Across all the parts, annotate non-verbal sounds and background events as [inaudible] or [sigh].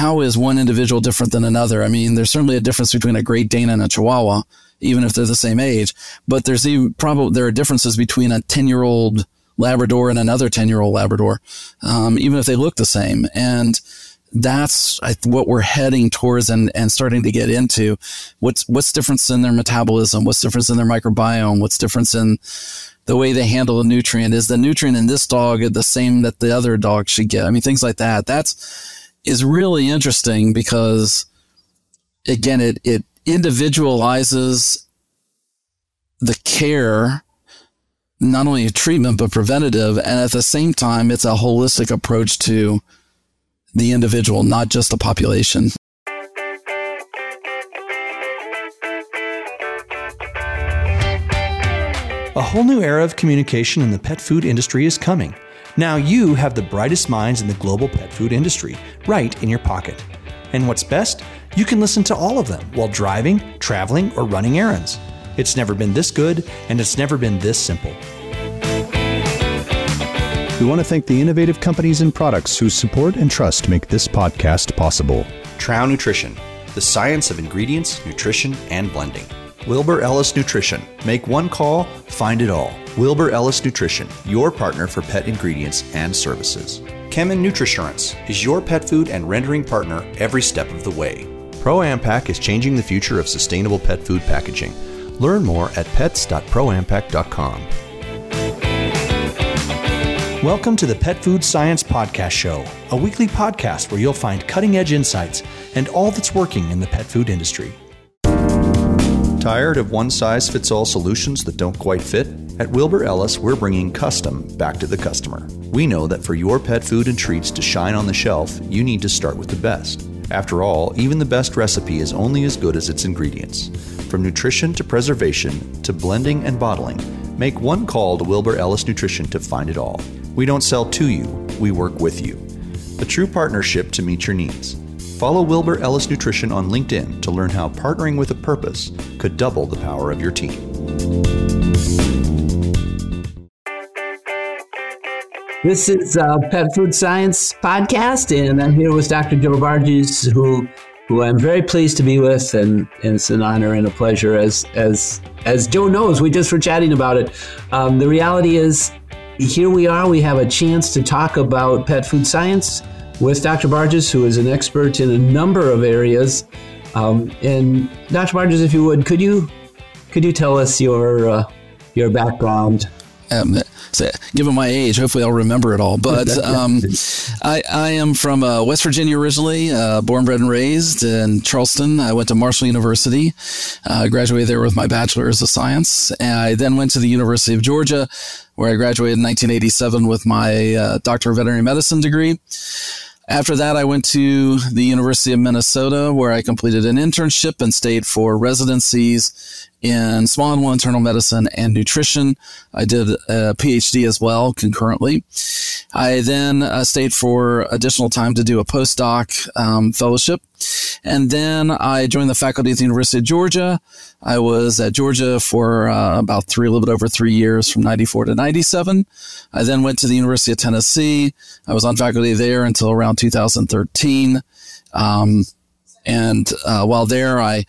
how is one individual different than another? I mean, there's certainly a difference between a Great Dane and a Chihuahua, even if they're the same age. But there's even probably there are differences between a 10 year old Labrador and another 10 year old Labrador, um, even if they look the same. And that's what we're heading towards and, and starting to get into. What's what's difference in their metabolism? What's difference in their microbiome? What's difference in the way they handle a nutrient? Is the nutrient in this dog the same that the other dog should get? I mean, things like that. That's is really interesting because again, it it individualizes the care not only treatment but preventative and at the same time it's a holistic approach to the individual, not just the population. A whole new era of communication in the pet food industry is coming. Now you have the brightest minds in the global pet food industry right in your pocket. And what's best? You can listen to all of them while driving, traveling, or running errands. It's never been this good, and it's never been this simple. We want to thank the innovative companies and products whose support and trust make this podcast possible. Trouw Nutrition, the science of ingredients, nutrition, and blending. Wilbur Ellis Nutrition. Make one call, find it all. Wilbur Ellis Nutrition, your partner for pet ingredients and services. Kemin Nutrisurance is your pet food and rendering partner every step of the way. ProAmpac is changing the future of sustainable pet food packaging. Learn more at pets.proampac.com. Welcome to the Pet Food Science Podcast Show, a weekly podcast where you'll find cutting edge insights and all that's working in the pet food industry. Tired of one size fits all solutions that don't quite fit? At Wilbur Ellis, we're bringing custom back to the customer. We know that for your pet food and treats to shine on the shelf, you need to start with the best. After all, even the best recipe is only as good as its ingredients. From nutrition to preservation to blending and bottling, make one call to Wilbur Ellis Nutrition to find it all. We don't sell to you, we work with you. A true partnership to meet your needs. Follow Wilbur Ellis Nutrition on LinkedIn to learn how partnering with a purpose could double the power of your team. This is a Pet Food Science Podcast, and I'm here with Dr. Joe Bartges, who who I'm very pleased to be with, and, and it's an honor and a pleasure. As as as Joe knows, we just were chatting about it. Um, the reality is, here we are. We have a chance to talk about pet food science with Dr. Bartges, who is an expert in a number of areas. Um, and Dr. Bartges, if you would, could you could you tell us your uh, your background? Um, so, given my age, hopefully I'll remember it all. But [laughs] um, I, I, am from uh, West Virginia originally, uh, born, bred, and raised in Charleston. I went to Marshall University, uh, graduated there with my bachelor's of science. And I then went to the University of Georgia, where I graduated in 1987 with my uh, Doctor of Veterinary Medicine degree. After that, I went to the University of Minnesota, where I completed an internship and stayed for residencies in small animal internal medicine and nutrition. I did a PhD as well concurrently. I then uh, stayed for additional time to do a postdoc um, fellowship. And then I joined the faculty at the University of Georgia. I was at Georgia for uh, about three, a little bit over three years from 94 to 97. I then went to the University of Tennessee. I was on faculty there until around 2013. Um, and uh, while there, I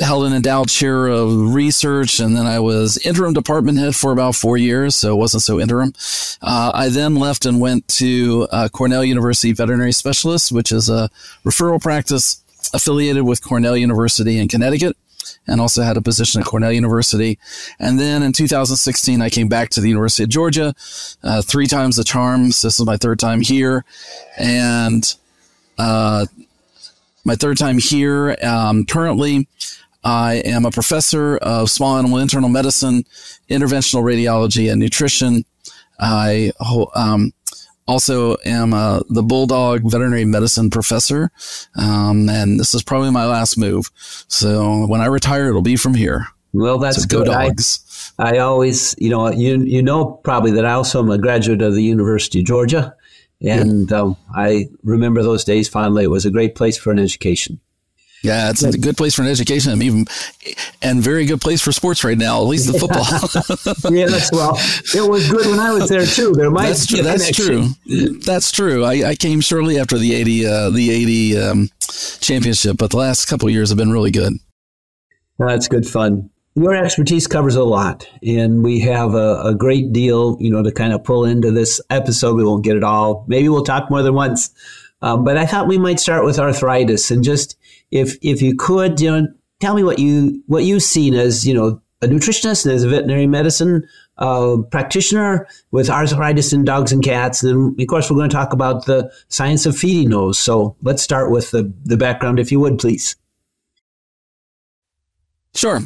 held an endowed chair of research, and then I was interim department head for about four years, so it wasn't so interim. Uh, I then left and went to uh, Cornell University Veterinary Specialist, which is a referral practice affiliated with Cornell University in Connecticut. And also had a position at Cornell University. And then in 2016, I came back to the University of Georgia, uh, three times the charms. This is my third time here. And uh, my third time here. Um, currently, I am a professor of small animal internal medicine, interventional radiology, and nutrition. I um, also am uh, the Bulldog veterinary medicine professor, um, and this is probably my last move. So when I retire, it'll be from here. Well, that's so good. Dogs. I, I always, you know, you you know probably that I also am a graduate of the University of Georgia. And um, I remember those days fondly. It was a great place for an education. Yeah, it's a good place for an education and even and very good place for sports right now, at least the football. [laughs] [laughs] yeah, that's well. It was good when I was there too. There might that's true. That's true. That's true. I, I, came shortly after the eighty uh, the eighty um, championship, but the last couple years have been really good. That's good fun. Your expertise covers a lot, and we have a, a great deal, you know, to kind of pull into this episode. We won't get it all. Maybe we'll talk more than once. Um, but I thought we might start with arthritis and just if if you could, you know, tell me what you what you've seen as you know a nutritionist and as a veterinary medicine uh, practitioner with arthritis in dogs and cats. And then of course, we're going to talk about the science of feeding those. So let's start with the, the background, if you would, please. Sure.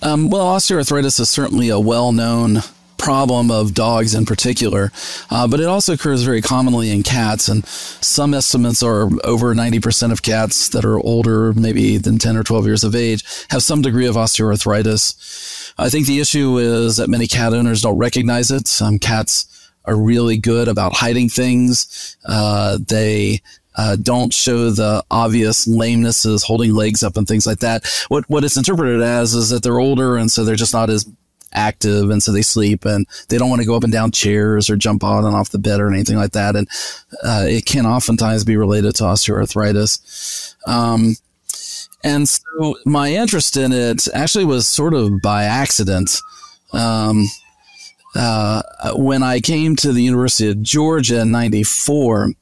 Um, well, osteoarthritis is certainly a well known problem of dogs in particular, uh, but it also occurs very commonly in cats. And some estimates are over 90% of cats that are older, maybe than 10 or 12 years of age, have some degree of osteoarthritis. I think the issue is that many cat owners don't recognize it. Some cats are really good about hiding things. Uh, they uh, don't show the obvious lamenesses, holding legs up and things like that. What what it's interpreted as is that they're older and so they're just not as active and so they sleep and they don't want to go up and down chairs or jump on and off the bed or anything like that. And uh, it can oftentimes be related to osteoarthritis. Um, and so my interest in it actually was sort of by accident. Um, uh, when I came to the University of Georgia in 94,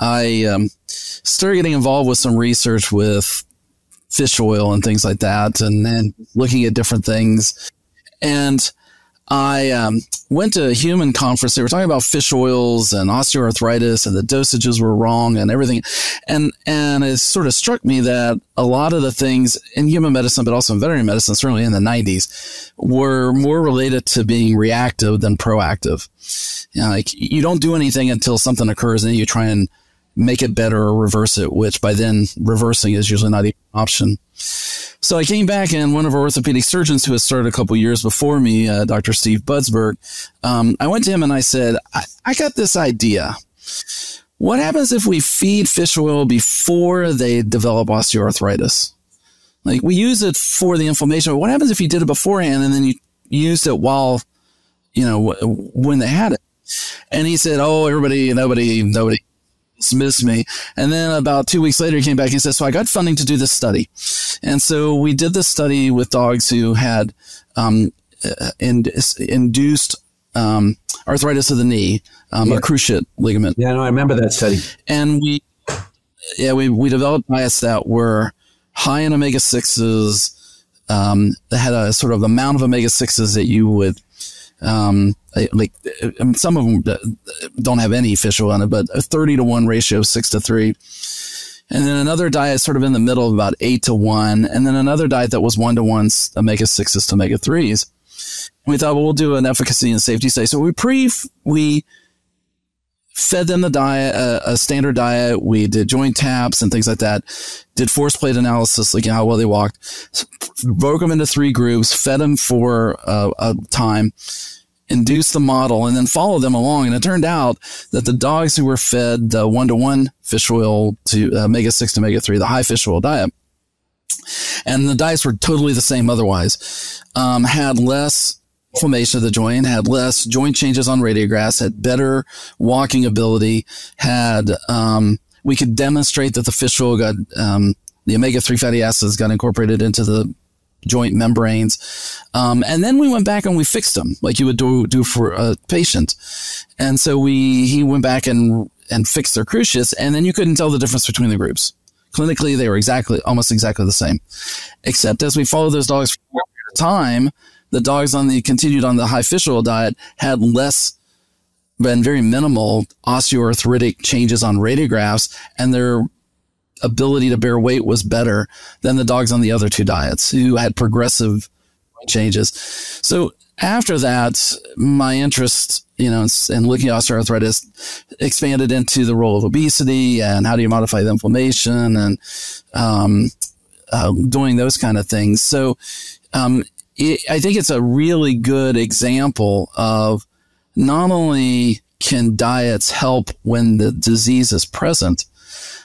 I um, started getting involved with some research with fish oil and things like that, and then looking at different things. And I um, went to a human conference. They were talking about fish oils and osteoarthritis, and the dosages were wrong and everything. And and it sort of struck me that a lot of the things in human medicine, but also in veterinary medicine, certainly in the '90s, were more related to being reactive than proactive. You know, like you don't do anything until something occurs, and then you try and make it better or reverse it, which by then reversing is usually not even an option. So I came back and one of our orthopedic surgeons who had started a couple years before me, uh, Dr. Steve Budsberg, um, I went to him and I said, I, I got this idea. What happens if we feed fish oil before they develop osteoarthritis? Like we use it for the inflammation. But what happens if you did it beforehand and then you used it while, you know, when they had it? And he said, "Oh, everybody, nobody, nobody dismissed me. And then about two weeks later, he came back and said, So I got funding to do this study. And so we did this study with dogs who had um, uh, in, induced um, arthritis of the knee, um, yeah. a cruciate ligament. Yeah, no, I remember that study. And we, yeah, we, we developed diets that were high in omega 6s, um, that had a sort of amount of omega 6s that you would um, like um, some of them don't have any fish oil in it, but a 30 to 1 ratio, 6 to 3. And then another diet sort of in the middle of about 8 to 1. And then another diet that was 1 to 1 omega 6s to omega 3s. We thought, well, we'll do an efficacy and safety study. So we pre, we fed them the diet, uh, a standard diet. We did joint taps and things like that. Did force plate analysis, like how well they walked. Broke them into three groups, fed them for uh, a time, induced the model, and then followed them along. And it turned out that the dogs who were fed the one to one fish oil to uh, omega six to omega three, the high fish oil diet, and the diets were totally the same otherwise, um, had less inflammation of the joint, had less joint changes on radiographs, had better walking ability, had um, we could demonstrate that the fish oil got um, the omega three fatty acids got incorporated into the joint membranes, um, and then we went back and we fixed them like you would do do for a patient, and so we he went back and and fixed their cruciates, and then you couldn't tell the difference between the groups. Clinically, they were exactly almost exactly the same, except as we followed those dogs for a time the dogs on the continued on the high fish oil diet had less and very minimal osteoarthritic changes on radiographs and their ability to bear weight was better than the dogs on the other two diets who had progressive changes. So after that, my interest, you know, in looking at osteoarthritis expanded into the role of obesity and how do you modify the inflammation and um, uh, doing those kind of things. So um, it, I think it's a really good example of not only can diets help when the disease is present,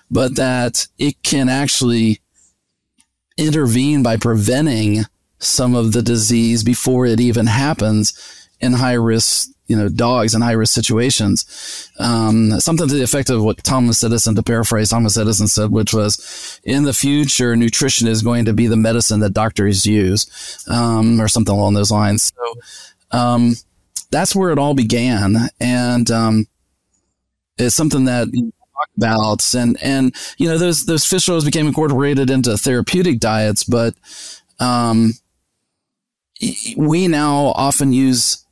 but that it can actually intervene by preventing some of the disease before it even happens in high risk you know dogs in high risk situations. Um, something to the effect of what Thomas Edison, to paraphrase Thomas Edison, said, which was, "In the future, nutrition is going to be the medicine that doctors use," um, or something along those lines. So um, that's where it all began, and um, it's something that about and and you know those those fish oils became incorporated into therapeutic diets but um we now often use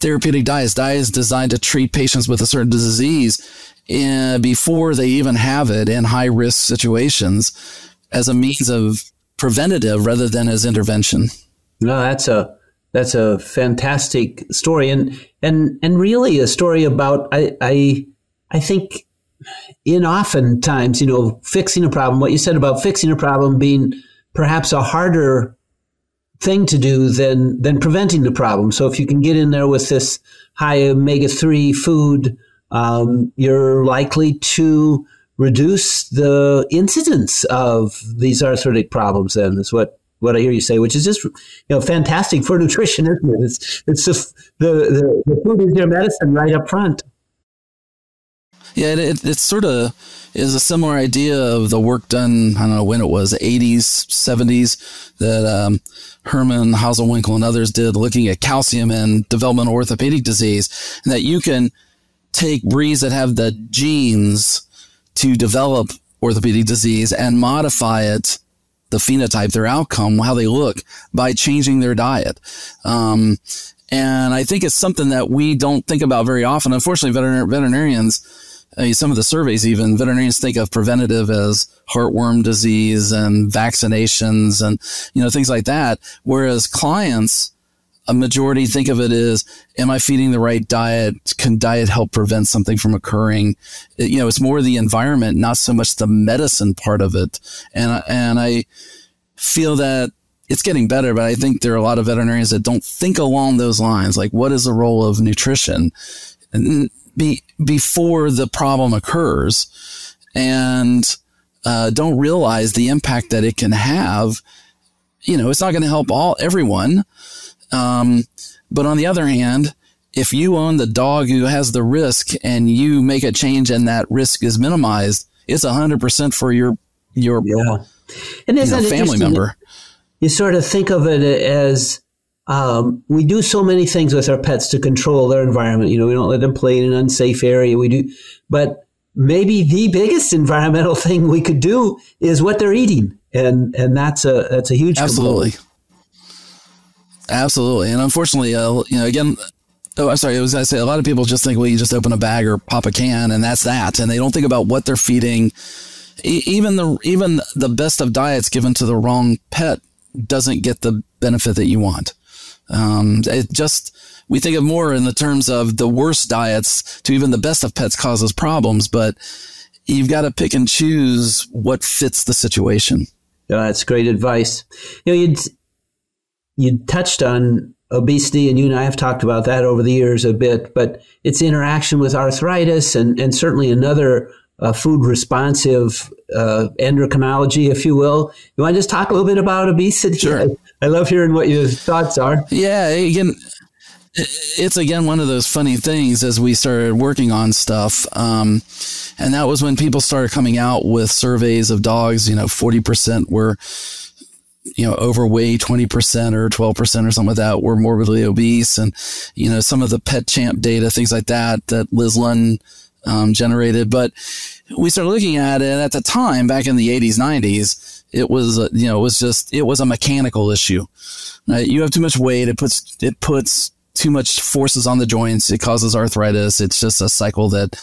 therapeutic diets, diets designed to treat patients with a certain disease in, uh, before they even have it in high risk situations as a means of preventative rather than as intervention. No, that's a that's a fantastic story and and and really a story about I I I think in oftentimes, you know, fixing a problem, what you said about fixing a problem being perhaps a harder thing to do than than preventing the problem. So if you can get in there with this high omega three food, um, you're likely to reduce the incidence of these arthritic problems. Then is what what I hear you say, which is just you know fantastic for [laughs] nutrition, isn't it? It's it's just the the, the food is your medicine right up front. Yeah, it, it, it's sort of is a similar idea of the work done. I don't know when it was, 80s, 70s, that um, Herman Hazewinkel and others did, looking at calcium and developmental orthopedic disease, and that you can take breeds that have the genes to develop orthopedic disease and modify it the phenotype, their outcome, how they look by changing their diet. Um, and I think it's something that we don't think about very often. Unfortunately, veterinar- veterinarians I mean, some of the surveys, even veterinarians think of preventative as heartworm disease and vaccinations and, you know, things like that. Whereas clients, a majority think of it as, am I feeding the right diet? Can diet help prevent something from occurring? It, you know, it's more the environment, not so much the medicine part of it. And, and I feel that it's getting better, but I think there are a lot of veterinarians that don't think along those lines. Like, what is the role of nutrition? And be, before the problem occurs and uh, don't realize the impact that it can have. You know, it's not going to help all everyone. Um, but on the other hand, if you own the dog who has the risk and you make a change and that risk is minimized, it's hundred percent for your your yeah. and you know, family member. You sort of think of it as um, we do so many things with our pets to control their environment. You know, we don't let them play in an unsafe area. We do, but maybe the biggest [laughs] environmental thing we could do is what they're eating, and and that's a that's a huge absolutely, component. absolutely. And unfortunately, uh, you know, again, Oh, I'm sorry. I was going to say a lot of people just think, well, you just open a bag or pop a can and that's that. And they don't think about what they're feeding. E- even the, even the best of diets given to the wrong pet doesn't get the benefit that you want. Um, it just, we think of more in the terms of the worst diets to even the best of pets causes problems, but you've got to pick and choose what fits the situation. Yeah, that's great advice. You know, you'd, you touched on obesity, and you and I have talked about that over the years a bit, but its interaction with arthritis and, and certainly another uh, food responsive uh, endocrinology, if you will. You want to just talk a little bit about obesity? Sure. I, love hearing what your thoughts are. Yeah, again, it's again one of those funny things as we started working on stuff. Um, and that was when people started coming out with surveys of dogs, you know, 40% were, you know, overweight, 20% or 12% or something like that were morbidly obese. And, you know, some of the pet champ data, things like that, that Liz Lund um, generated. But we started looking at it at the time back in the 80s, 90s. It was, you know, it was just, it was a mechanical issue. Right? You have too much weight. It puts, it puts too much forces on the joints. It causes arthritis. It's just a cycle that,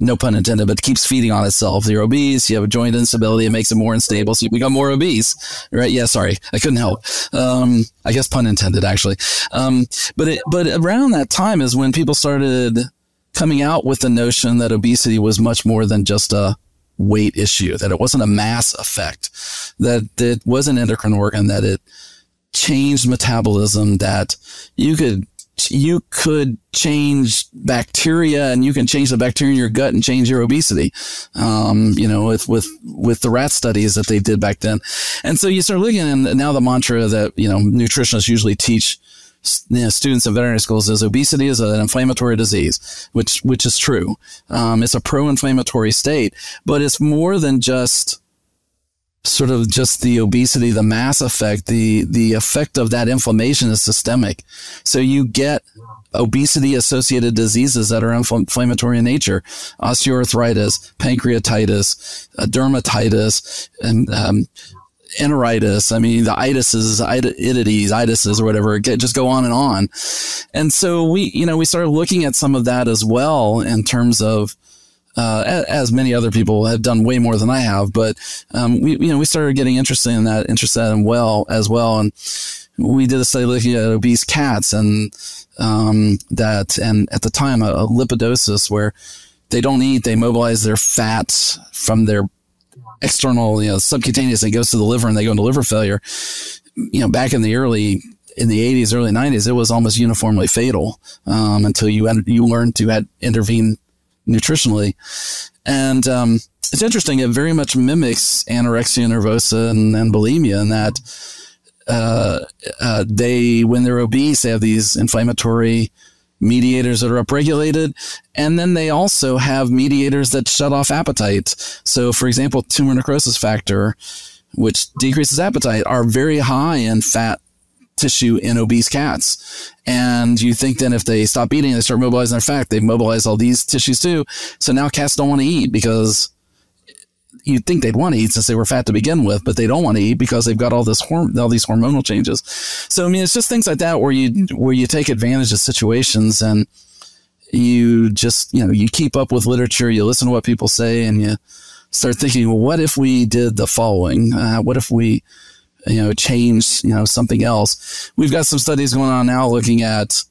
no pun intended, but keeps feeding on itself. You're obese. You have a joint instability. It makes it more unstable. So you become more obese, right? Yeah. Sorry. I couldn't help. Um, I guess pun intended actually. Um, but it, but around that time is when people started coming out with the notion that obesity was much more than just a weight issue, that it wasn't a mass effect, that it was an endocrine organ, that it changed metabolism, that you could you could change bacteria and you can change the bacteria in your gut and change your obesity. Um, you know, with, with, with the rat studies that they did back then. And so you start looking and now the mantra that, you know, nutritionists usually teach you know, students in veterinary schools is obesity is an inflammatory disease, which, which is true. Um, it's a pro-inflammatory state, but it's more than just, sort of just the obesity, the mass effect, the, the effect of that inflammation is systemic. So you get obesity associated diseases that are inflammatory in nature, osteoarthritis, pancreatitis, uh, dermatitis, and, um, enteritis. I mean, the itises, itides, itises or whatever, just go on and on. And so we, you know, we started looking at some of that as well in terms of, uh, as many other people have done way more than I have. But um, we, you know, we started getting interested in that, interested in well as well, and we did a study looking at obese cats and um, that, and at the time, a, a lipidosis where they don't eat, they mobilize their fats from their external, you know, subcutaneous. It goes to the liver and they go into liver failure. You know, back in the early in the 80s, early 90s, it was almost uniformly fatal um, until you you learned to intervene nutritionally. And um, it's interesting. It very much mimics anorexia nervosa and, and bulimia in that uh, uh, they, when they're obese, they have these inflammatory mediators that are upregulated. And then they also have mediators that shut off appetite. So, for example, tumor necrosis factor, which decreases appetite, are very high in fat tissue in obese cats. And you think then if they stop eating, they start mobilizing their fat, they mobilize all these tissues too. So now cats don't want to eat because you'd think they'd want to eat since they were fat to begin with, but they don't want to eat because they've got all this horm- all these hormonal changes. So I mean, it's just things like that where you where you take advantage of situations and you just you know you keep up with literature, you listen to what people say, and you start thinking, well, what if we did the following? Uh, what if we you know, change, you know, something else. We've got some studies going on now looking at,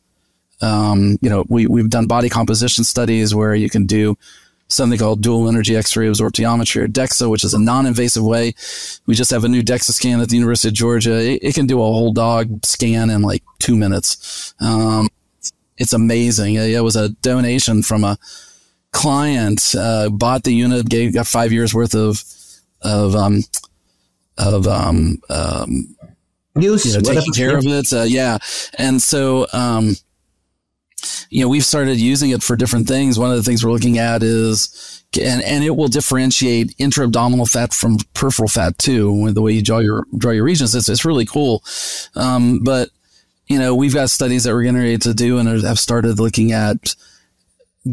um, you know, we, we've done body composition studies where you can do something called dual energy X-ray absorptiometry or DEXA, which is a non-invasive way. We just have a new DEXA scan at the University of Georgia. It, it can do a whole dog scan in like two minutes. Um, it's amazing. It was a donation from a client, uh, bought the unit, gave, got five years worth of, of, um, of um, um, use, you know, taking care of it. Uh, yeah, and so um, you know we've started using it for different things. One of the things we're looking at is and and it will differentiate intra-abdominal fat from peripheral fat too. The way you draw your draw your regions, it's it's really cool. Um, but you know we've got studies that we're getting ready to do and have started looking at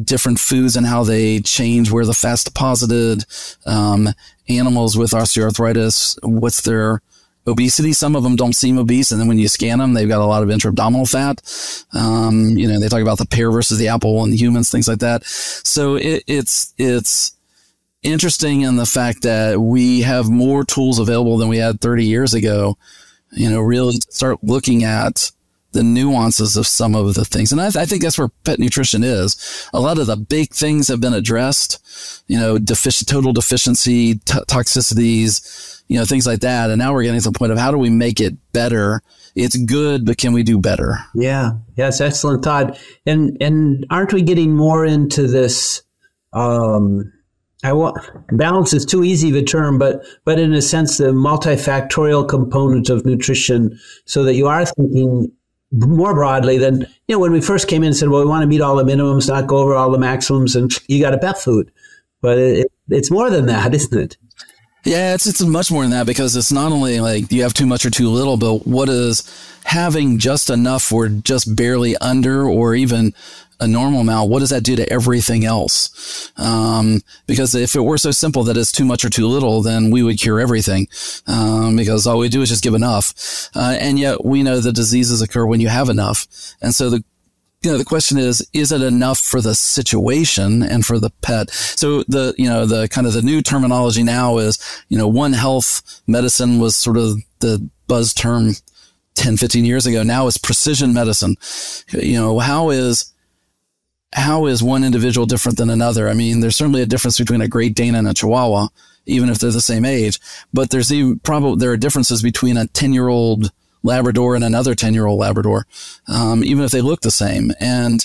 different foods and how they change where the fat's deposited, um, animals with osteoarthritis, what's their obesity. Some of them don't seem obese, and then when you scan them, they've got a lot of intra-abdominal fat. Um, you know, they talk about the pear versus the apple in humans, things like that. So it, it's it's interesting in the fact that we have more tools available than we had 30 years ago. You know, really start looking at the nuances of some of the things. And I, th- I, think that's where pet nutrition is. A lot of the big things have been addressed, you know, defic- total deficiency, t- toxicities, you know, things like that. And now we're getting to the point of how do we make it better? It's good, but can we do better? Yeah. Yes. Excellent, Todd. And, and aren't we getting more into this, um, I want balance is too easy of a term, but but in a sense, the multifactorial component of nutrition, so that you are thinking more broadly than you know when we first came in and said, well, we want to meet all the minimums, not go over all the maximums, and you got a pet food. But it, it's more than that, isn't it? Yeah, it's it's much more than that because it's not only like you have too much or too little, but what is having just enough or just barely under or even a normal amount, what does that do to everything else? Um, because if it were so simple that it's too much or too little, then we would cure everything. Um, because all we do is just give enough. Uh, and yet we know that diseases occur when you have enough. And so the, you know, the question is, is it enough for the situation and for the pet? So the, you know, the kind of the new terminology now is, you know, one health medicine was sort of the buzz term 10, 15 years ago. Now it's precision medicine. You know, how is, how is one individual different than another? I mean, there's certainly a difference between a Great Dane and a Chihuahua, even if they're the same age. But there's even probably there are differences between a ten year old Labrador and another 10 year old Labrador, um, even if they look the same. And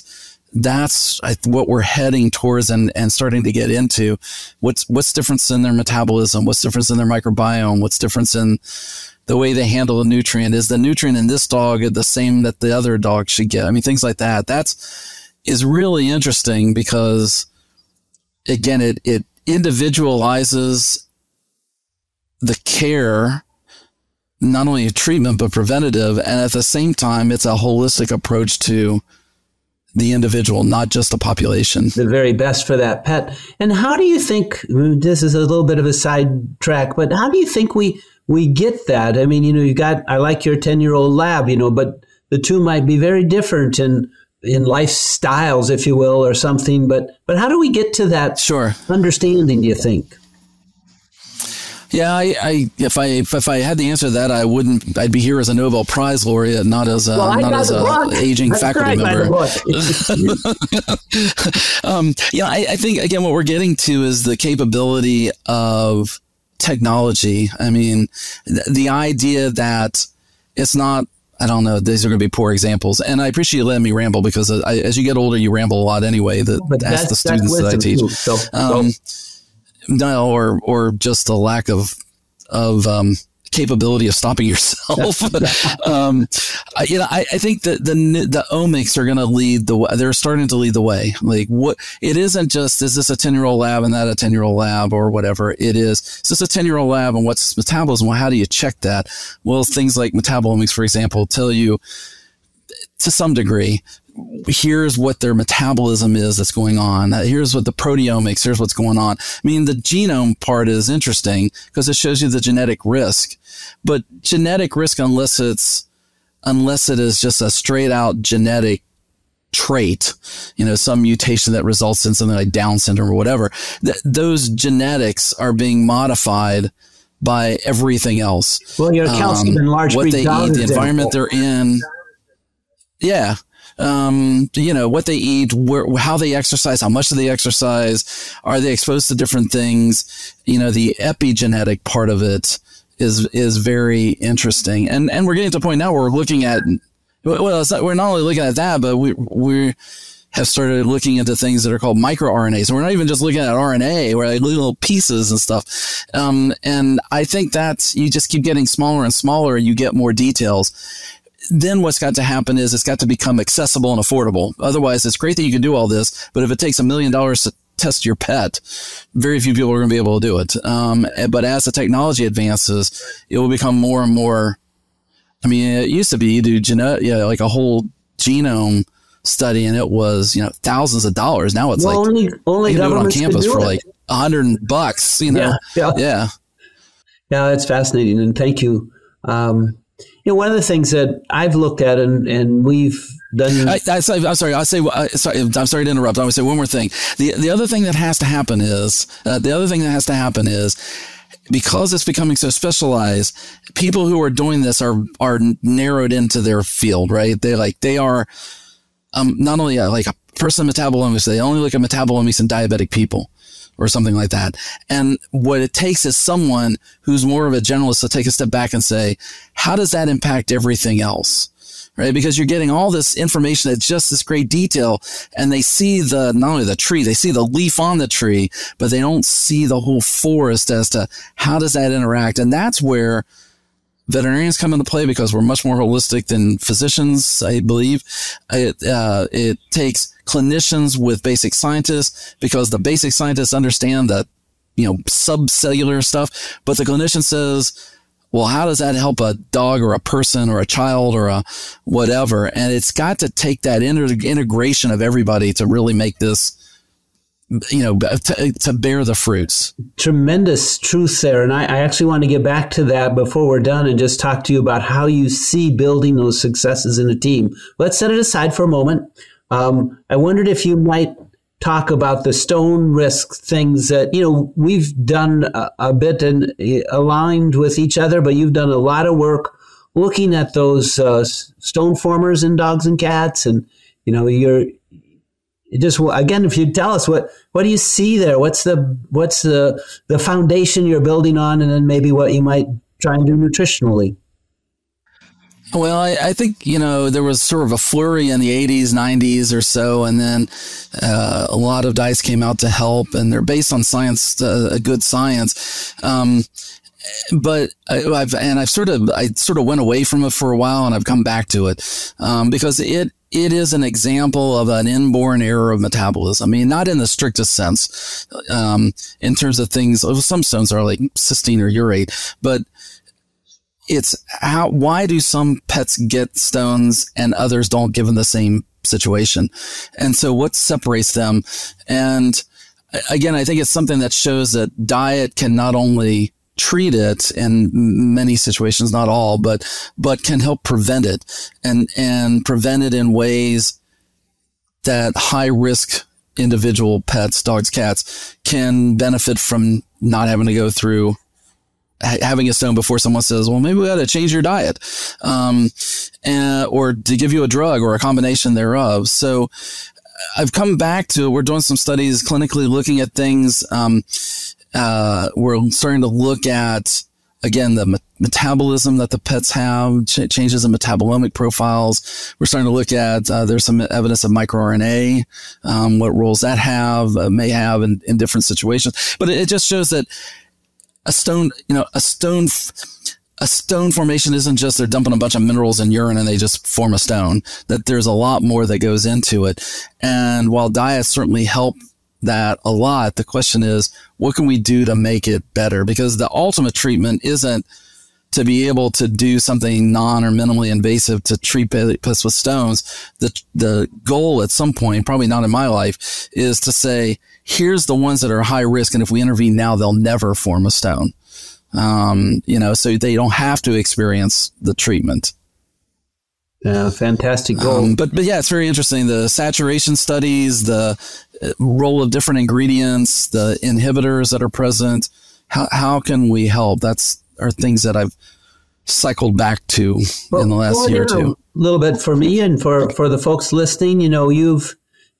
that's what we're heading towards and, and starting to get into. What's, what's difference in their metabolism? What's difference in their microbiome? What's difference in the way they handle a nutrient? Is the nutrient in this dog the same that the other dog should get? I mean, things like that. That's, is really interesting because again, it, it individualizes the care, not only treatment, but preventative. And at the same time, it's a holistic approach to the individual, not just the population. The very best for that pet. And how do you think this is a little bit of a side track, but how do you think we we get that? I mean, you know, you got I like your 10-year-old lab, you know, but the two might be very different in in lifestyles, if you will, or something. But but how do we get to that sure understanding? Do you think? Yeah, I, I, if I if I had the answer to that, I wouldn't. I'd be here as a Nobel Prize laureate, not as a well, not as a aging That's faculty member. [laughs] um, yeah, I, I think again, what we're getting to is the capability of technology. I mean, th- the idea that it's not I don't know. These are going to be poor examples, and I appreciate you letting me ramble because I, as you get older, you ramble a lot anyway. That but ask the students that I teach. Too, so, um, no, or or just a lack of of um, capability of stopping yourself. [laughs] [laughs] um, you know, I, I, think that the the omics are going to lead the way. They're starting to lead the way. Like what it isn't just is this a ten year old lab and that a ten year old lab or whatever. It is. Is this a ten year old lab and what's metabolism? Well, how do you check that? Well, things like metabolomics, for example, tell you to some degree here's what their metabolism is that's going on. Here's what the proteomics, here's what's going on. I mean, the genome part is interesting because it shows you the genetic risk, but genetic risk, unless it's, unless it is just a straight out genetic trait, you know, some mutation that results in something like Down syndrome or whatever, th- those genetics are being modified by everything else. Well, your calcium um, large what they eat, the environment they're in. Yeah um, you know, what they eat, where, how they exercise, how much do they exercise? Are they exposed to different things? You know, the epigenetic part of it is, is very interesting. And, and we're getting to a point now where we're looking at, well, not, we're not only looking at that, but we, we have started looking into things that are called microRNAs. So we're not even just looking at RNA, we're like little pieces and stuff. Um, and I think that you just keep getting smaller and smaller, you get more details then what's got to happen is it's got to become accessible and affordable. Otherwise, it's great that you can do all this, but if it takes a million dollars to test your pet, very few people are going to be able to do it. Um, but as the technology advances, it will become more and more. I mean, it used to be you do yeah, like a whole genome study, and it was you know thousands of dollars. Now it's well, like only only you can do it on campus for it. like a hundred bucks. You know, yeah, yeah, yeah. Yeah, that's fascinating, and thank you. Um, you know, one of the things that I've looked at and, and we've done. I, am sorry. I say. Uh, sorry. I'm sorry to interrupt. I would say one more thing. The the other thing that has to happen is uh, the other thing that has to happen is because it's becoming so specialized. People who are doing this are are narrowed into their field, right? They like they are um, not only a, like a person metabolomics. They only look at metabolomics in diabetic people or something like that. And what it takes is someone who's more of a generalist to take a step back and say, how does that impact everything else? Right? Because you're getting all this information that's just this great detail and they see the, not only the tree, they see the leaf on the tree, but they don't see the whole forest as to how does that interact. And that's where veterinarians come into play because we're much more holistic than physicians, I believe. It, uh, it takes clinicians with basic scientists because the basic scientists understand that, you know, subcellular stuff, but the clinician says, well, how does that help a dog or a person or a child or a whatever? And it's got to take that integration of everybody to really make this you know, to, to, bear the fruits. Tremendous truth there. And I, I, actually want to get back to that before we're done and just talk to you about how you see building those successes in a team. Let's set it aside for a moment. Um, I wondered if you might talk about the stone risk things that, you know, we've done a, a bit and aligned with each other, but you've done a lot of work looking at those uh, stone formers in dogs and cats. And, you know, you're, just again if you tell us what what do you see there what's the what's the the foundation you're building on and then maybe what you might try and do nutritionally Well, I, I, think, you know, there was sort of a flurry in the 80s, 90s or so, and then uh, a lot of diets came out to help, and they're based on science, uh, a good science. Um, but I, have and I've sort of I sort of went away from it for a while, and I've come back to it um, because it it is an example of an inborn error of metabolism. I mean, not in the strictest sense, um, in terms of things. Some stones are like cysteine or urate, but it's how why do some pets get stones and others don't given the same situation and so what separates them and again i think it's something that shows that diet can not only treat it in many situations not all but but can help prevent it and and prevent it in ways that high risk individual pets dogs cats can benefit from not having to go through having a stone before someone says, well, maybe we got to change your diet, um, and, or to give you a drug or a combination thereof. So I've come back to, we're doing some studies clinically looking at things. Um, uh, we're starting to look at, again, the metabolism that the pets have, ch- changes in metabolomic profiles. We're starting to look at, uh, there's some evidence of microRNA, um, what roles that have, uh, may have in, in different situations. But it, it just shows that a stone, you know, a stone, a stone formation isn't just they're dumping a bunch of minerals in urine and they just form a stone. That there's a lot more that goes into it. And while diets certainly help that a lot, the question is, what can we do to make it better? Because the ultimate treatment isn't to be able to do something non or minimally invasive to treat pets with stones. The, the goal at some point, probably not in my life, is to say, here's the ones that are high risk. And if we intervene now, they'll never form a stone. Um, you know, so they don't have to experience the treatment. Yeah, fantastic goal. Um, but but yeah, it's very interesting. The saturation studies, the role of different ingredients, the inhibitors that are present. How how can we help? That's are things that I've cycled back to well, in the last year or two. A little bit for me and for for the folks listening. You know, you've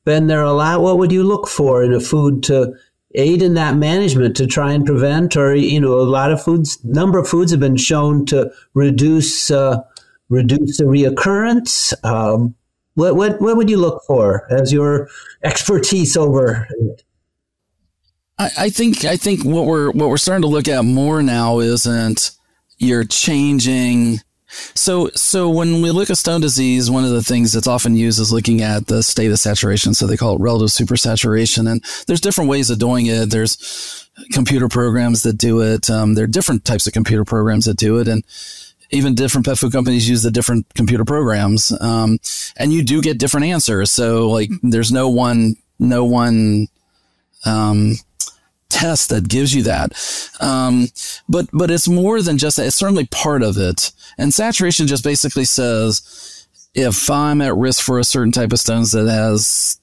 been there a lot. What would you look for in a food to aid in that management to try and prevent, or you know, a lot of foods, number of foods have been shown to reduce uh, reduce the reoccurrence. Um, what, what what would you look for as your expertise over? I, I think I think what we're what we're starting to look at more now isn't you're changing so, so when we look at stone disease, one of the things that's often used is looking at the state of saturation. So they call it relative supersaturation. And there's different ways of doing it. There's computer programs that do it. Um, there are different types of computer programs that do it. And even different pet food companies use the different computer programs. Um, and you do get different answers. So like there's no one, no one, um, test that gives you that. Um, but but it's more than just that. It's certainly part of it. And saturation just basically says if I'm at risk for a certain type of stones that has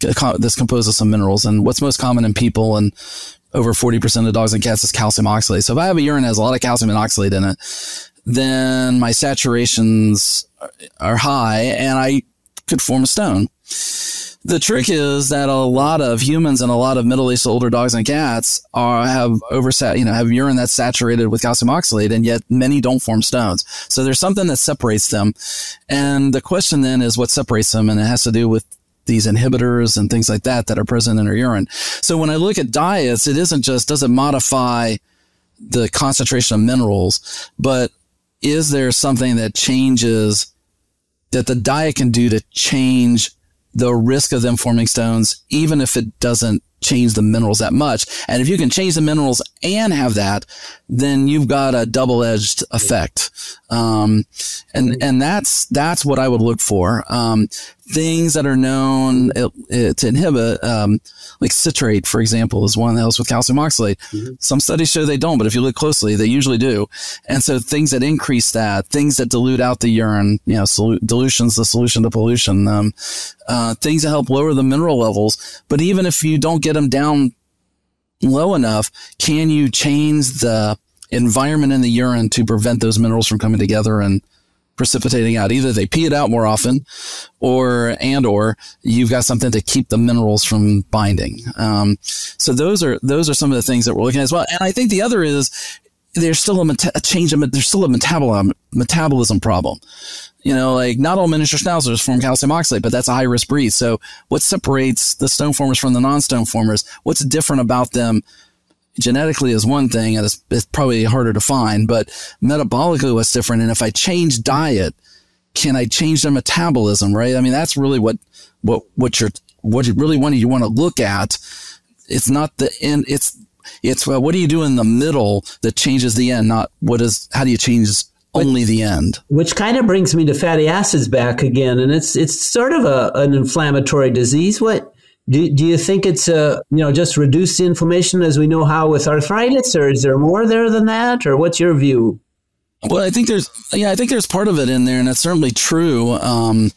this composed of some minerals, and what's most common in people and over 40% of dogs and cats is calcium oxalate. So if I have a urine that has a lot of calcium and oxalate in it, then my saturations are high and I could form a stone. The trick is that a lot of humans and a lot of middle-aged older dogs and cats are have oversat, you know, have urine that's saturated with calcium oxalate, and yet many don't form stones. So there's something that separates them, and the question then is what separates them, and it has to do with these inhibitors and things like that that are present in our urine. So when I look at diets, it isn't just does it modify the concentration of minerals, but is there something that changes that the diet can do to change the risk of them forming stones, even if it doesn't change the minerals that much. And if you can change the minerals and have that, then you've got a double edged effect. Um, and, and that's, that's what I would look for. Um, things that are known to inhibit, um, like citrate, for example, is one that helps with calcium oxalate. Mm-hmm. Some studies show they don't, but if you look closely, they usually do. And so things that increase that, things that dilute out the urine, you know, solu- dilution's the solution to pollution, um, uh, things that help lower the mineral levels. But even if you don't get them down low enough, can you change the environment in the urine to prevent those minerals from coming together and precipitating out. Either they pee it out more often, or and or you've got something to keep the minerals from binding. Um, so those are those are some of the things that we're looking at as well. And I think the other is there's still a, meta- a change. Of, there's still a metabolism metabolism problem. You know, like not all miniature schnauzers form calcium oxalate, but that's a high risk breed. So, what separates the stone formers from the non stone formers? What's different about them? Genetically is one thing, and it's, it's probably harder to find, but metabolically, what's different? And if I change diet, can I change their metabolism? Right? I mean, that's really what what what you're what you really want you want to look at. It's not the end. It's it's well, what do you do in the middle that changes the end, not what is how do you change only the end. Which kind of brings me to fatty acids back again, and it's it's sort of a, an inflammatory disease. What do, do you think it's a you know just reduce the inflammation as we know how with arthritis, or is there more there than that, or what's your view? Well, I think there's yeah, I think there's part of it in there, and it's certainly true. Um,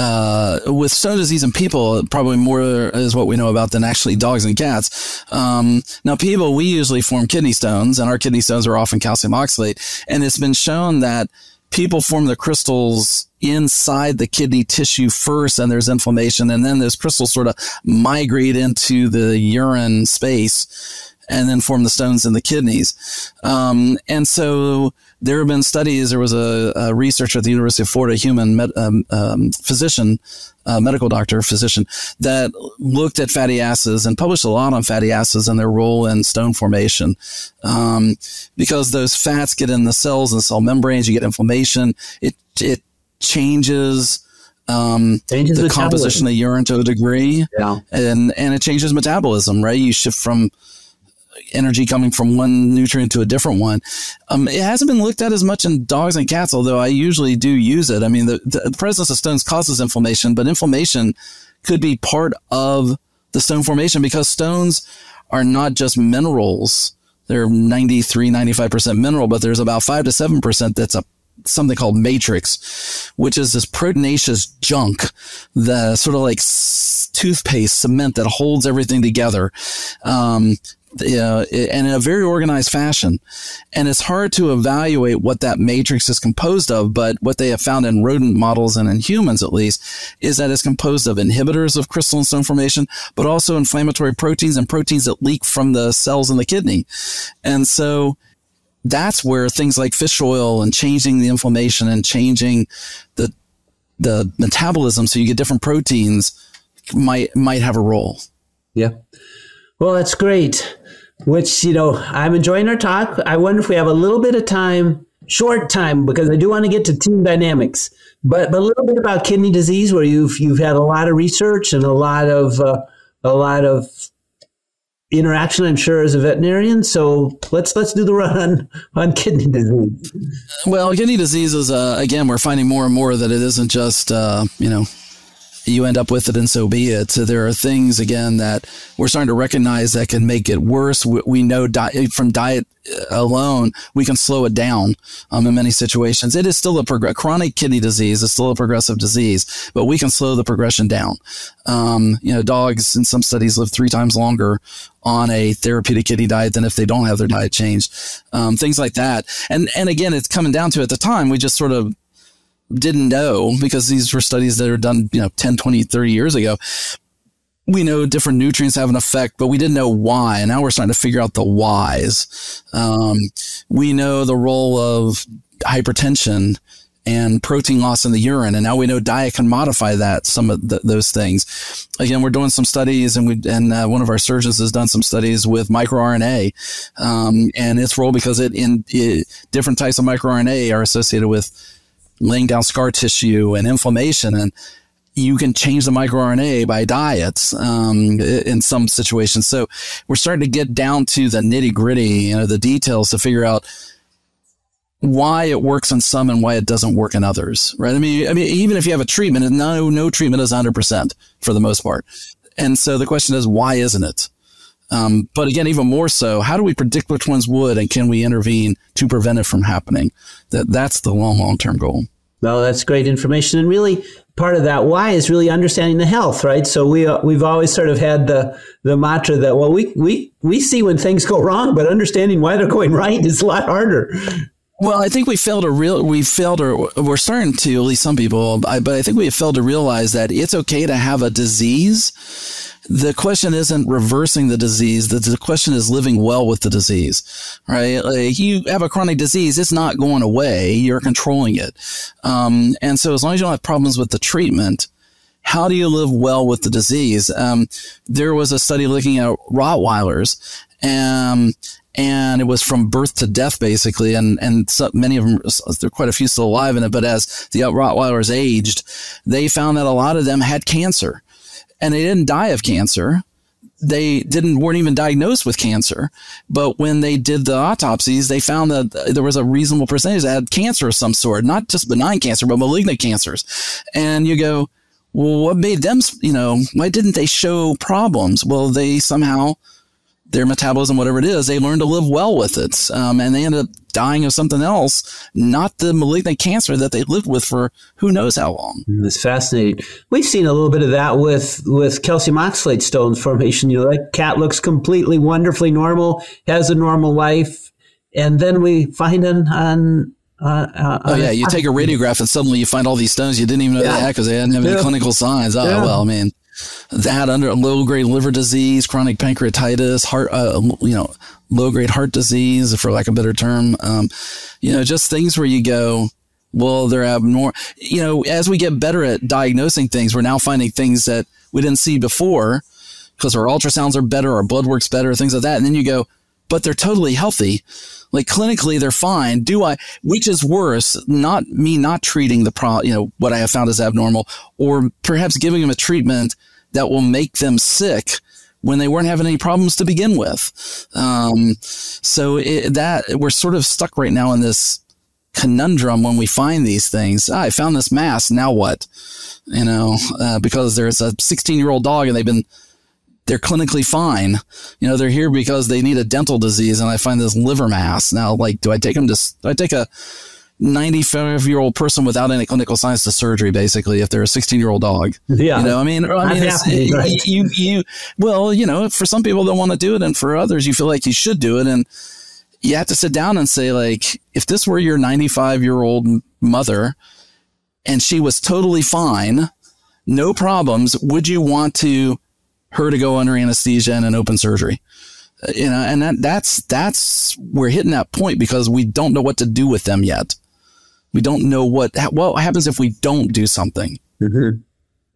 uh, with stone disease in people, probably more is what we know about than actually dogs and cats. Um, now, people, we usually form kidney stones, and our kidney stones are often calcium oxalate. And it's been shown that people form the crystals inside the kidney tissue first, and there's inflammation, and then those crystals sort of migrate into the urine space and then form the stones in the kidneys. Um, and so, there have been studies. There was a, a researcher at the University of Florida, human med, um, um, physician, uh, medical doctor, physician, that looked at fatty acids and published a lot on fatty acids and their role in stone formation. Um, because those fats get in the cells and cell membranes, you get inflammation. It it changes. Um, changes the composition of urine to a degree, yeah. and and it changes metabolism. Right, you shift from energy coming from one nutrient to a different one. Um, it hasn't been looked at as much in dogs and cats, although I usually do use it. I mean, the, the presence of stones causes inflammation, but inflammation could be part of the stone formation because stones are not just minerals. They're 93, 95% mineral, but there's about 5 to 7% that's a something called matrix, which is this proteinaceous junk, the sort of like toothpaste cement that holds everything together. Um, uh, and in a very organized fashion. And it's hard to evaluate what that matrix is composed of, but what they have found in rodent models and in humans at least is that it's composed of inhibitors of crystalline stone formation, but also inflammatory proteins and proteins that leak from the cells in the kidney. And so that's where things like fish oil and changing the inflammation and changing the the metabolism so you get different proteins might might have a role. Yeah. Well, that's great which, you know, I'm enjoying our talk. I wonder if we have a little bit of time, short time, because I do want to get to team dynamics, but, but a little bit about kidney disease where you've, you've had a lot of research and a lot of, uh, a lot of interaction, I'm sure, as a veterinarian. So let's let's do the run on, [laughs] on kidney disease. Well, kidney disease is uh, again, we're finding more and more that it isn't just uh, you know you end up with it and so be it. So there are things again that we're starting to recognize that can make it worse. We, we know di- from diet alone, we can slow it down um, in many situations. It is still a prog- chronic kidney disease. It's still a progressive disease, but we can slow the progression down. Um, you know, dogs in some studies live three times longer on a therapeutic kidney diet than if they don't have their diet changed. Um, things like that. And, and again, it's coming down to at the time, we just sort of didn't know because these were studies that were done, you know, 10, 20, 30 years ago. We know different nutrients have an effect, but we didn't know why. And now we're starting to figure out the whys. Um, we know the role of hypertension and protein loss in the urine. And now we know diet can modify that, some of those things. Again, we're doing some studies and we, and uh, one of our surgeons has done some studies with microRNA, um, and its role because it in it, different types of microRNA are associated with laying down scar tissue and inflammation. And you can change the microRNA by diets um, in some situations. So we're starting to get down to the nitty gritty, you know, the details to figure out why it works in some and why it doesn't work in others, right? I mean, I mean, even if you have a treatment, no, no treatment is 100% for the most part. And so the question is, why isn't it? Um, but again, even more so, how do we predict which ones would, and can we intervene to prevent it from happening? That that's the long, long term goal. Well, that's great information, and really part of that why is really understanding the health, right? So we uh, we've always sort of had the the mantra that well, we we we see when things go wrong, but understanding why they're going [laughs] right is a lot harder. Well, I think we failed to real we failed or we're starting to at least some people, but I think we have failed to realize that it's okay to have a disease. The question isn't reversing the disease. The, the question is living well with the disease, right? Like you have a chronic disease, it's not going away. You're controlling it. Um, and so as long as you don't have problems with the treatment, how do you live well with the disease? Um, there was a study looking at Rottweilers, um, and it was from birth to death basically. And and so many of them there are quite a few still alive in it. But as the rottweilers aged they found that a lot of them had cancer. And they didn't die of cancer. They didn't weren't even diagnosed with cancer. But when they did the autopsies they found that there was a reasonable percentage that had cancer of some sort. Not just benign cancer but malignant cancers. And you go well what made them you know why didn't they show problems? Well they somehow their metabolism, whatever it is, they learn to live well with it. Um, and they end up dying of something else, not the malignant cancer that they lived with for who knows how long. It's fascinating. We've seen a little bit of that with, with calcium oxalate stones formation. You know, that cat looks completely wonderfully normal, has a normal life. And then we find an, on uh, uh, oh yeah, you take a radiograph and suddenly you find all these stones you didn't even know yeah. they had because they hadn't have any yeah. clinical signs. Oh yeah. well, I mean, that under low grade liver disease, chronic pancreatitis, heart, uh, you know, low grade heart disease, for lack of a better term. Um, you know, just things where you go, well, they're abnormal. You know, as we get better at diagnosing things, we're now finding things that we didn't see before because our ultrasounds are better, our blood works better, things like that. And then you go, but they're totally healthy. Like clinically, they're fine. Do I, which is worse, not me not treating the pro, you know, what I have found as abnormal or perhaps giving them a treatment that will make them sick when they weren't having any problems to begin with. Um, so it, that we're sort of stuck right now in this conundrum when we find these things. Ah, I found this mass. Now what? You know, uh, because there's a 16 year old dog and they've been, they're clinically fine. You know, they're here because they need a dental disease and I find this liver mass. Now, like, do I take them to, do I take a, 95 year old person without any clinical signs to surgery, basically, if they're a 16 year old dog. Yeah. You know, I mean, I mean, right. [laughs] you, you, well, you know, for some people, they'll want to do it. And for others, you feel like you should do it. And you have to sit down and say, like, if this were your 95 year old mother and she was totally fine, no problems, would you want to her to go under anesthesia and an open surgery? Uh, you know, and that, that's, that's, we're hitting that point because we don't know what to do with them yet. We don't know what what happens if we don't do something. Mm-hmm.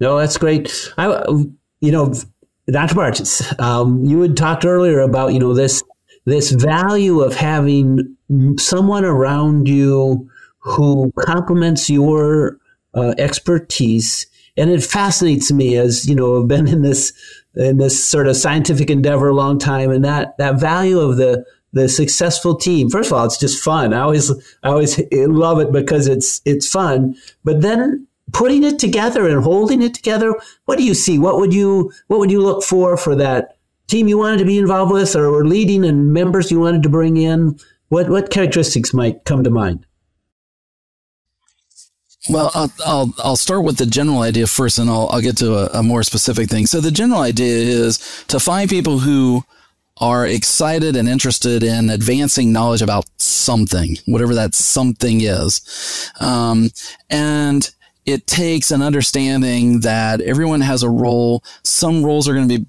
No, that's great. I, you know, Dr. Bartges, um, you had talked earlier about you know this this value of having someone around you who complements your uh, expertise, and it fascinates me as you know I've been in this in this sort of scientific endeavor a long time, and that that value of the the successful team. First of all, it's just fun. I always, I always love it because it's, it's fun. But then putting it together and holding it together, what do you see? What would you, what would you look for for that team you wanted to be involved with or leading and members you wanted to bring in? What, what characteristics might come to mind? Well, I'll, I'll, I'll start with the general idea first, and I'll I'll get to a, a more specific thing. So the general idea is to find people who are excited and interested in advancing knowledge about something, whatever that something is. Um, and it takes an understanding that everyone has a role. Some roles are going to be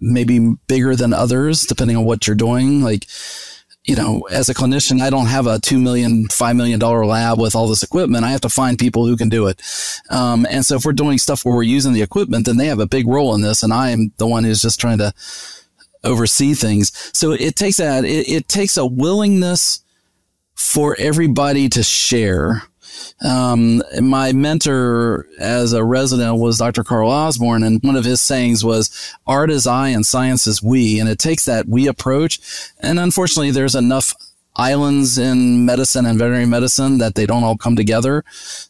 maybe bigger than others, depending on what you're doing. Like, you know, as a clinician, I don't have a two million, five million dollar lab with all this equipment. I have to find people who can do it. Um, and so if we're doing stuff where we're using the equipment, then they have a big role in this. And I am the one who's just trying to oversee things. So it takes that, it, it takes a willingness for everybody to share. Um, my mentor as a resident was Dr. Carl Osborne, and one of his sayings was, art is I and science is we. And it takes that we approach. And unfortunately, there's enough islands in medicine and veterinary medicine that they don't all come together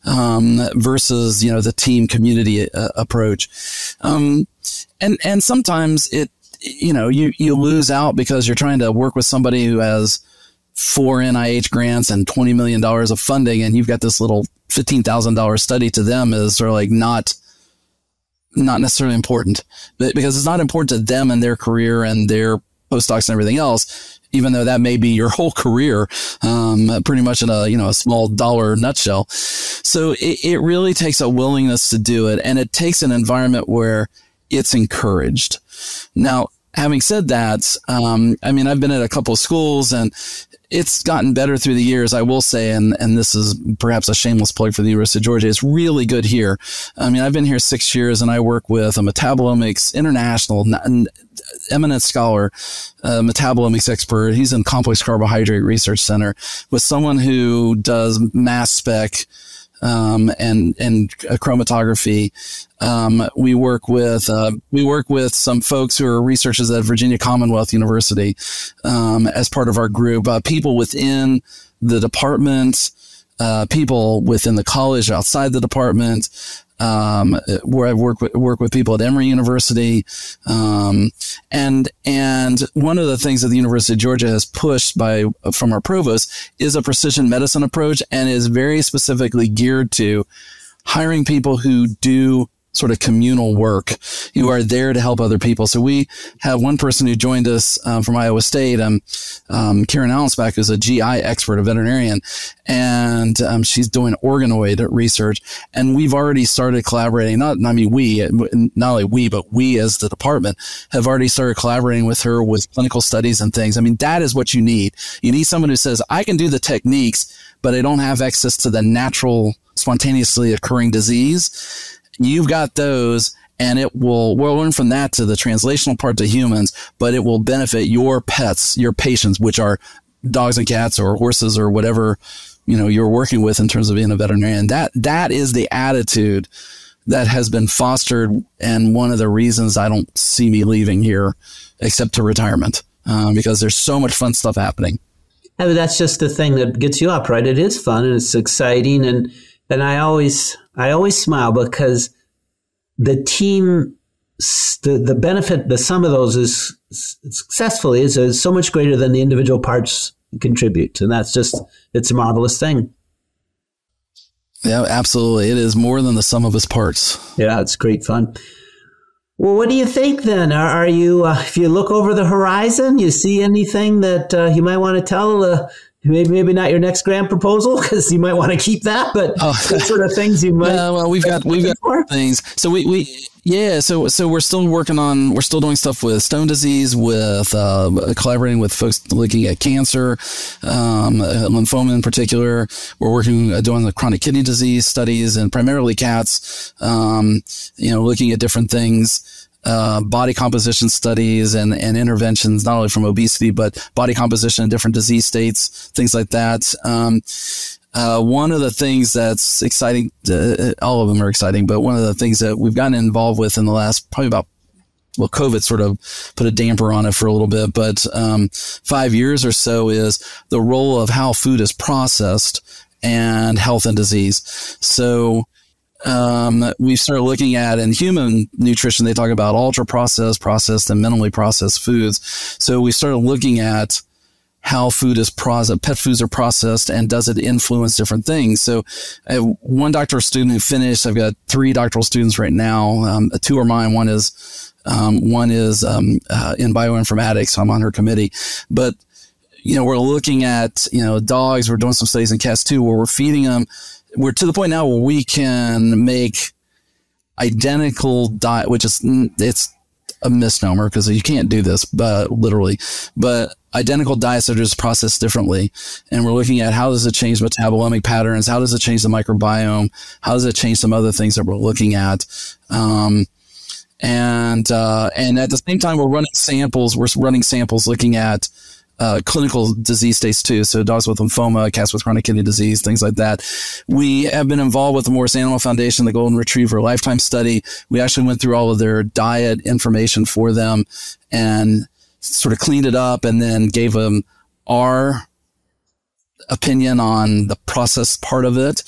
um, versus you know the team community uh, approach um, and and sometimes it you know, you, you lose out because you're trying to work with somebody who has four NIH grants and $20 million of funding. And you've got this little $15,000 study to them is sort of like not, not necessarily important, but because it's not important to them and their career and their postdocs and everything else. even though that may be your [laughs] whole career, um, pretty much in a, you know, a small dollar nutshell. So it, it really takes a willingness to do it. And it takes an environment where it's encouraged. Now, having said that, um, I mean, I've been at a couple of schools and it's gotten better through the years, I will say, and, and this is perhaps a shameless plug for the University of Georgia. It's really good here. I mean, I've been here six years and I work with a metabolomics international eminent scholar, metabolomics expert. He's in complex carbohydrate research center with someone who does mass spec, um, and and chromatography. Um, we work with uh, we work with some folks who are researchers at Virginia Commonwealth University um, as part of our group. Uh, people within the department, uh, people within the college, outside the department, um, where I work with, work with people at Emory University. Um, and, and one of the things that the University of Georgia has pushed by, from our provost is a precision medicine approach and is very specifically geared to hiring people who do sort of communal work. You are there to help other people. So we have one person who joined us um, from Iowa State, um, um, Karin Allenspach, who's a GI expert, a veterinarian, and um, she's doing organoid research. And we've already started collaborating. Not, I mean, we, not only we, but we as the department have already started collaborating with her with clinical studies and things. I mean, that is what you need. You need someone who says, I can do the techniques, but I don't have access to the natural, spontaneously occurring disease You've got those and it will, we'll learn from that to the translational part to humans, but it will benefit your pets, your patients, which are dogs and cats or horses or whatever, you know, you're working with in terms of being a veterinarian. That, that is the attitude that has been fostered. And one of the reasons I don't see me leaving here except to retirement, um, because there's so much fun stuff happening. I mean, that's just the thing that gets you up, right? It is fun and it's exciting. And, and I always, I always smile because the team, the, the benefit, the sum of those is successfully is, is so much greater than the individual parts contribute. And that's just, it's a marvelous thing. Yeah, absolutely. It is more than the sum of its parts. Yeah, it's great fun. Well, what do you think then? Are, are you, uh, if you look over the horizon, you see anything that uh, you might want to tell uh, maybe maybe not your next grant proposal [laughs] because you might want to keep that, but oh. sort of things you might. [laughs] Yeah, well, we've got we've got for? things. So we we yeah, so so we're still working on we're still doing stuff with stone disease, with uh, collaborating with folks looking at cancer, um, lymphoma in particular. We're working uh, doing the chronic kidney disease studies and primarily cats. Um, you know, looking at different things uh, body composition studies and, and interventions, not only from obesity, but body composition in different disease states, things like that. Um, uh, one of the things that's exciting, uh, all of them are exciting, but one of the things that we've gotten involved with in the last probably about well, COVID sort of put a damper on it for a little bit, but um, five years or so is the role of how food is processed and health and disease. So um, we started looking at in human nutrition, they talk about ultra processed, processed, and minimally processed foods. So we started looking at how food is processed, pet foods are processed, and does it influence different things? So, I have one doctoral student who finished. I've got three doctoral students right now. Um, two are mine. One is um, one is um, uh, in bioinformatics. So I'm on her committee, but you know we're looking at you know dogs. We're doing some studies in cats too, where we're feeding them we're to the point now where we can make identical diet, which is it's a misnomer because you can't do this, but literally, but identical diets are just processed differently. And we're looking at how does it change metabolomic patterns? How does it change the microbiome? How does it change some other things that we're looking at? Um, and, uh, and at the same time, we're running samples. We're running samples looking at, uh, clinical disease states too. So dogs with lymphoma, cats with chronic kidney disease, things like that. We have been involved with the Morris Animal Foundation, the Golden Retriever Lifetime Study. We actually went through all of their diet information for them and sort of cleaned it up and then gave them our opinion on the process part of it.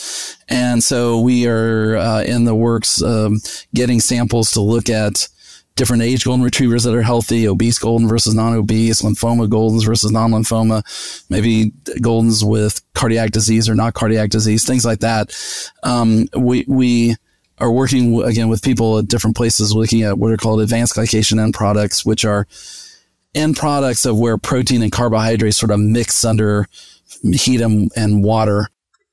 And so we are uh, in the works um, getting samples to look at different age golden retrievers that are healthy, obese golden versus non-obese, lymphoma goldens versus non-lymphoma, maybe goldens with cardiac disease or not cardiac disease, things like that. Um, we, we, are working again with people at different places looking at what are called advanced glycation end products, which are end products of where protein and carbohydrates sort of mix under heat and, and water.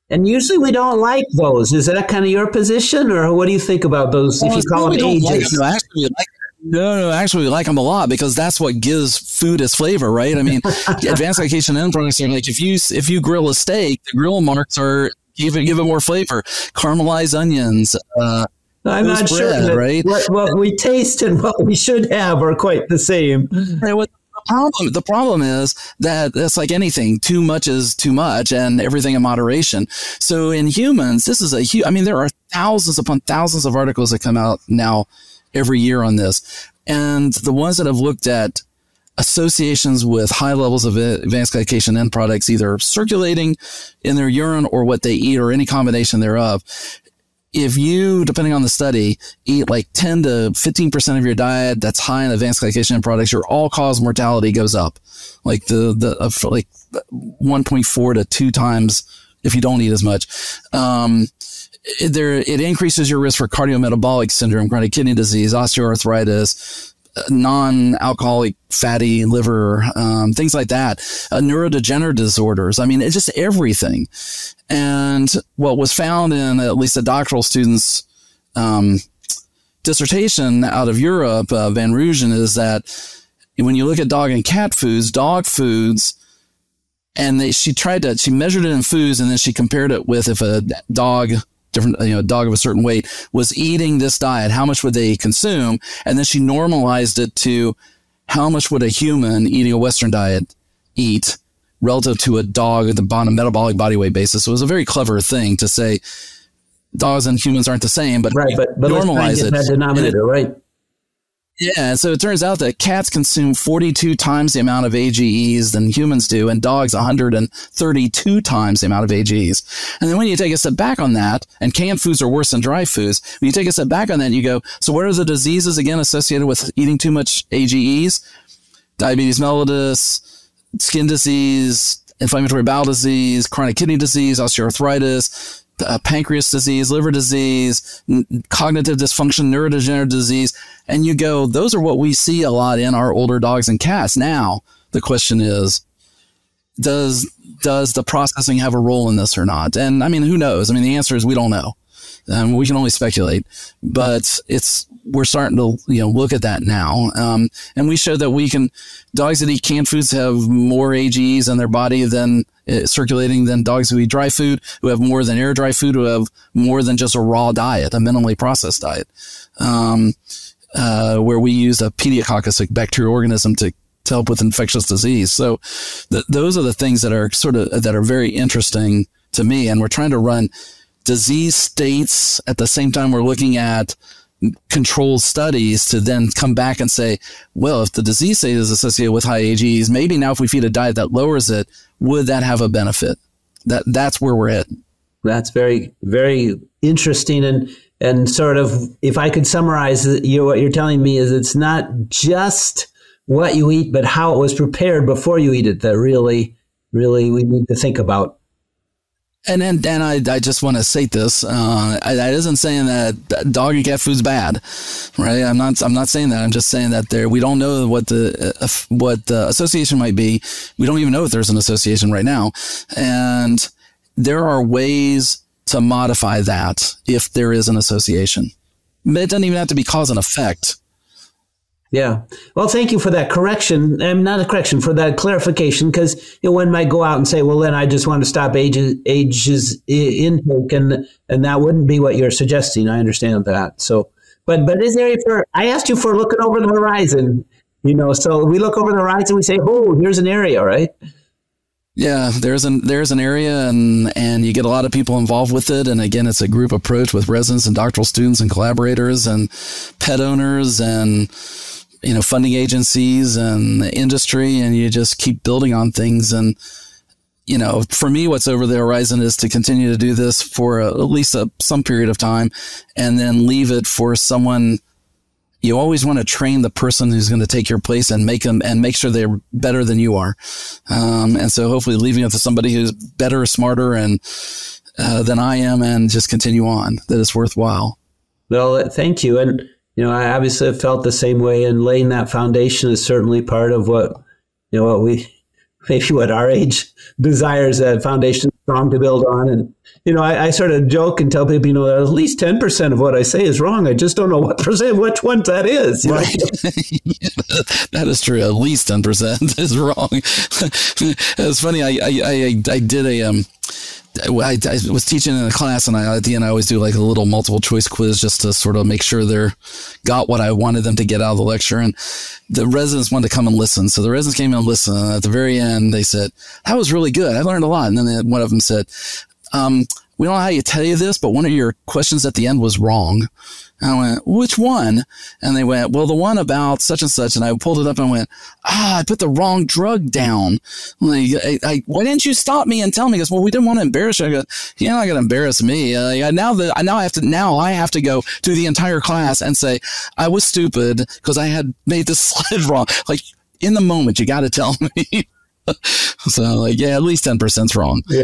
And usually we don't like those. Is that kind of your position, or what do you think about those? If you call them ages, like, no, actually, like no, no, actually, we like them a lot because that's what gives food its flavor, right? I mean, [laughs] advanced glycation end products are like if you if you grill a steak, the grill marks are give it give it more flavor. Caramelized onions, uh, I'm not bread, sure that right? what, what, we taste and what we should have are quite the same. Right, what, the problem the problem is that it's like anything too much is too much and everything in moderation so in humans this is a huge i mean there are thousands upon thousands of articles that come out now every year on this and the ones that have looked at associations with high levels of advanced glycation end products either circulating in their urine or what they eat or any combination thereof if you, depending on the study, eat like 10 to 15% of your diet that's high in advanced glycation end products, your all cause mortality goes up. Like the, the, uh, like 1.4 to two times if you don't eat as much. Um, there, it increases your risk for cardiometabolic syndrome, chronic kidney disease, osteoarthritis, non-alcoholic fatty liver, um, things like that, uh, neurodegenerative disorders. I mean, it's just everything. And what was found in at least a doctoral student's um, dissertation out of Europe, uh, Van Rooijen, is that when you look at dog and cat foods, dog foods, and they, she tried to, she measured it in foods and then she compared it with if a dog different, you know, a dog of a certain weight was eating this diet, how much would they consume? And then she normalized it to how much would a human eating a Western diet eat relative to a dog at on a metabolic body weight basis. So it was a very clever thing to say dogs and humans aren't the same, but, right, but, but normalize it. That denominator, right? Yeah, so it turns out that cats consume 42 times the amount of AGEs than humans do, and dogs 132 times the amount of AGEs. And then when you take a step back on that, and canned foods are worse than dry foods, when you take a step back on that, you go, so what are the diseases again associated with eating too much AGEs? Diabetes mellitus, skin disease, inflammatory bowel disease, chronic kidney disease, osteoarthritis, uh, pancreas disease, liver disease, n- cognitive dysfunction, neurodegenerative disease. And you go, those are what we see a lot in our older dogs and cats. Now, the question is, does, does the processing have a role in this or not? And I mean, who knows? I mean, the answer is we don't know. Um, we can only speculate, but it's we're starting to you know look at that now, um, and we show that we can dogs that eat canned foods have more AGEs in their body than circulating than dogs who eat dry food, who have more than air dry food, who have more than just a raw diet, a minimally processed diet, um, uh, where we use a pediococcus, a bacterial organism, to to help with infectious disease. So th- those are the things that are sort of that are very interesting to me, and we're trying to run disease states at the same time we're looking at controlled studies to then come back and say, well, if the disease state is associated with high AGEs, maybe now if we feed a diet that lowers it, would that have a benefit? That that's where we're at. That's very very interesting and and sort of if I could summarize you what you're telling me is it's not just what you eat, but how it was prepared before you eat it that really really we need to think about. And then, and I, I just want to state this. Uh, I, isn't saying that dog cat food's bad, right? I'm not. I'm not saying that. I'm just saying that there. We don't know what the uh, what the association might be. We don't even know if there's an association right now, and there are ways to modify that if there is an association. It doesn't even have to be cause and effect. Yeah. Well, thank you for that correction. I'm not a correction for that clarification because you know, one might go out and say, well, then I just want to stop ages, ages intake and, and that wouldn't be what you're suggesting. I understand that. So, but, but is there for, I asked you for looking over the horizon, you know, so we look over the horizon, we say, oh, here's an area, right? Yeah, there's an there's an area and and you get a lot of people involved with it. And again, it's a group approach with residents and doctoral students and collaborators and pet owners and you know, funding agencies and industry, and you just keep building on things. And, you know, for me, what's over the horizon is to continue to do this for a, at least a, some period of time and then leave it for someone. You always want to train the person who's going to take your place and make them and make sure they're better than you are. Um, and so hopefully leaving it to somebody who's better, smarter, and uh, than I am, and just continue on. That it's worthwhile. Well, thank you. And you know, I obviously felt the same way, and laying that foundation is certainly part of what you know what we [laughs] maybe what our age desires that foundation strong to build on. And you know, I, I, sort of joke and tell people, you know, at least ten percent of what I say is wrong. I just don't know what [laughs] percent, which one that is. Right, [laughs] that is true. At least ten percent is wrong. it's funny. I I I, I did a um I, I, was teaching in a class, and I, at the end, I always do like a little multiple choice quiz just to sort of make sure they're got what I wanted them to get out of the lecture. And the residents wanted to come and listen, so the residents came and listened. And at the very end, they said, "That was really good. I learned a lot." And then one of them said, um, "We don't know how you tell you this, but one of your questions at the end was wrong." And I went, which one? And they went, well, the one about such and such. And I pulled it up and went, ah, I put the wrong drug down. Like, I, I, why didn't you stop me and tell me? Because well, we didn't want to embarrass you. I go, you're not going to embarrass me. Uh, now that I now I have to, now I have to go to the entire class and say, I was stupid because I had made this [laughs] slide wrong. Like in the moment, you got to tell me. [laughs] [laughs] so like, yeah, at least 10% wrong. Yeah.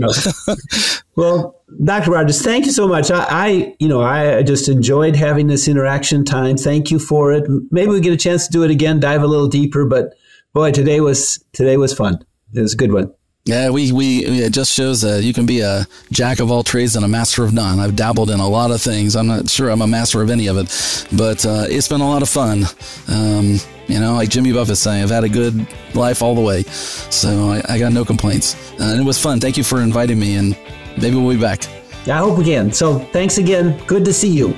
[laughs] well, Dr. Rogers, thank you so much. I, I, you know, I just enjoyed having this interaction time. Thank you for it. Maybe we get a chance to do it again, dive a little deeper, but boy, today was, today was fun. It was a good one. Yeah, we, we it just shows that you can be a jack of all trades and a master of none. I've dabbled in a lot of things. I'm not sure I'm a master of any of it, but uh, it's been a lot of fun. Um, you know, like Jimmy Buffett saying, I've had a good life all the way. So I, I got no complaints. Uh, and it was fun. Thank you for inviting me, and maybe we'll be back. I hope we can. So thanks again. Good to see you.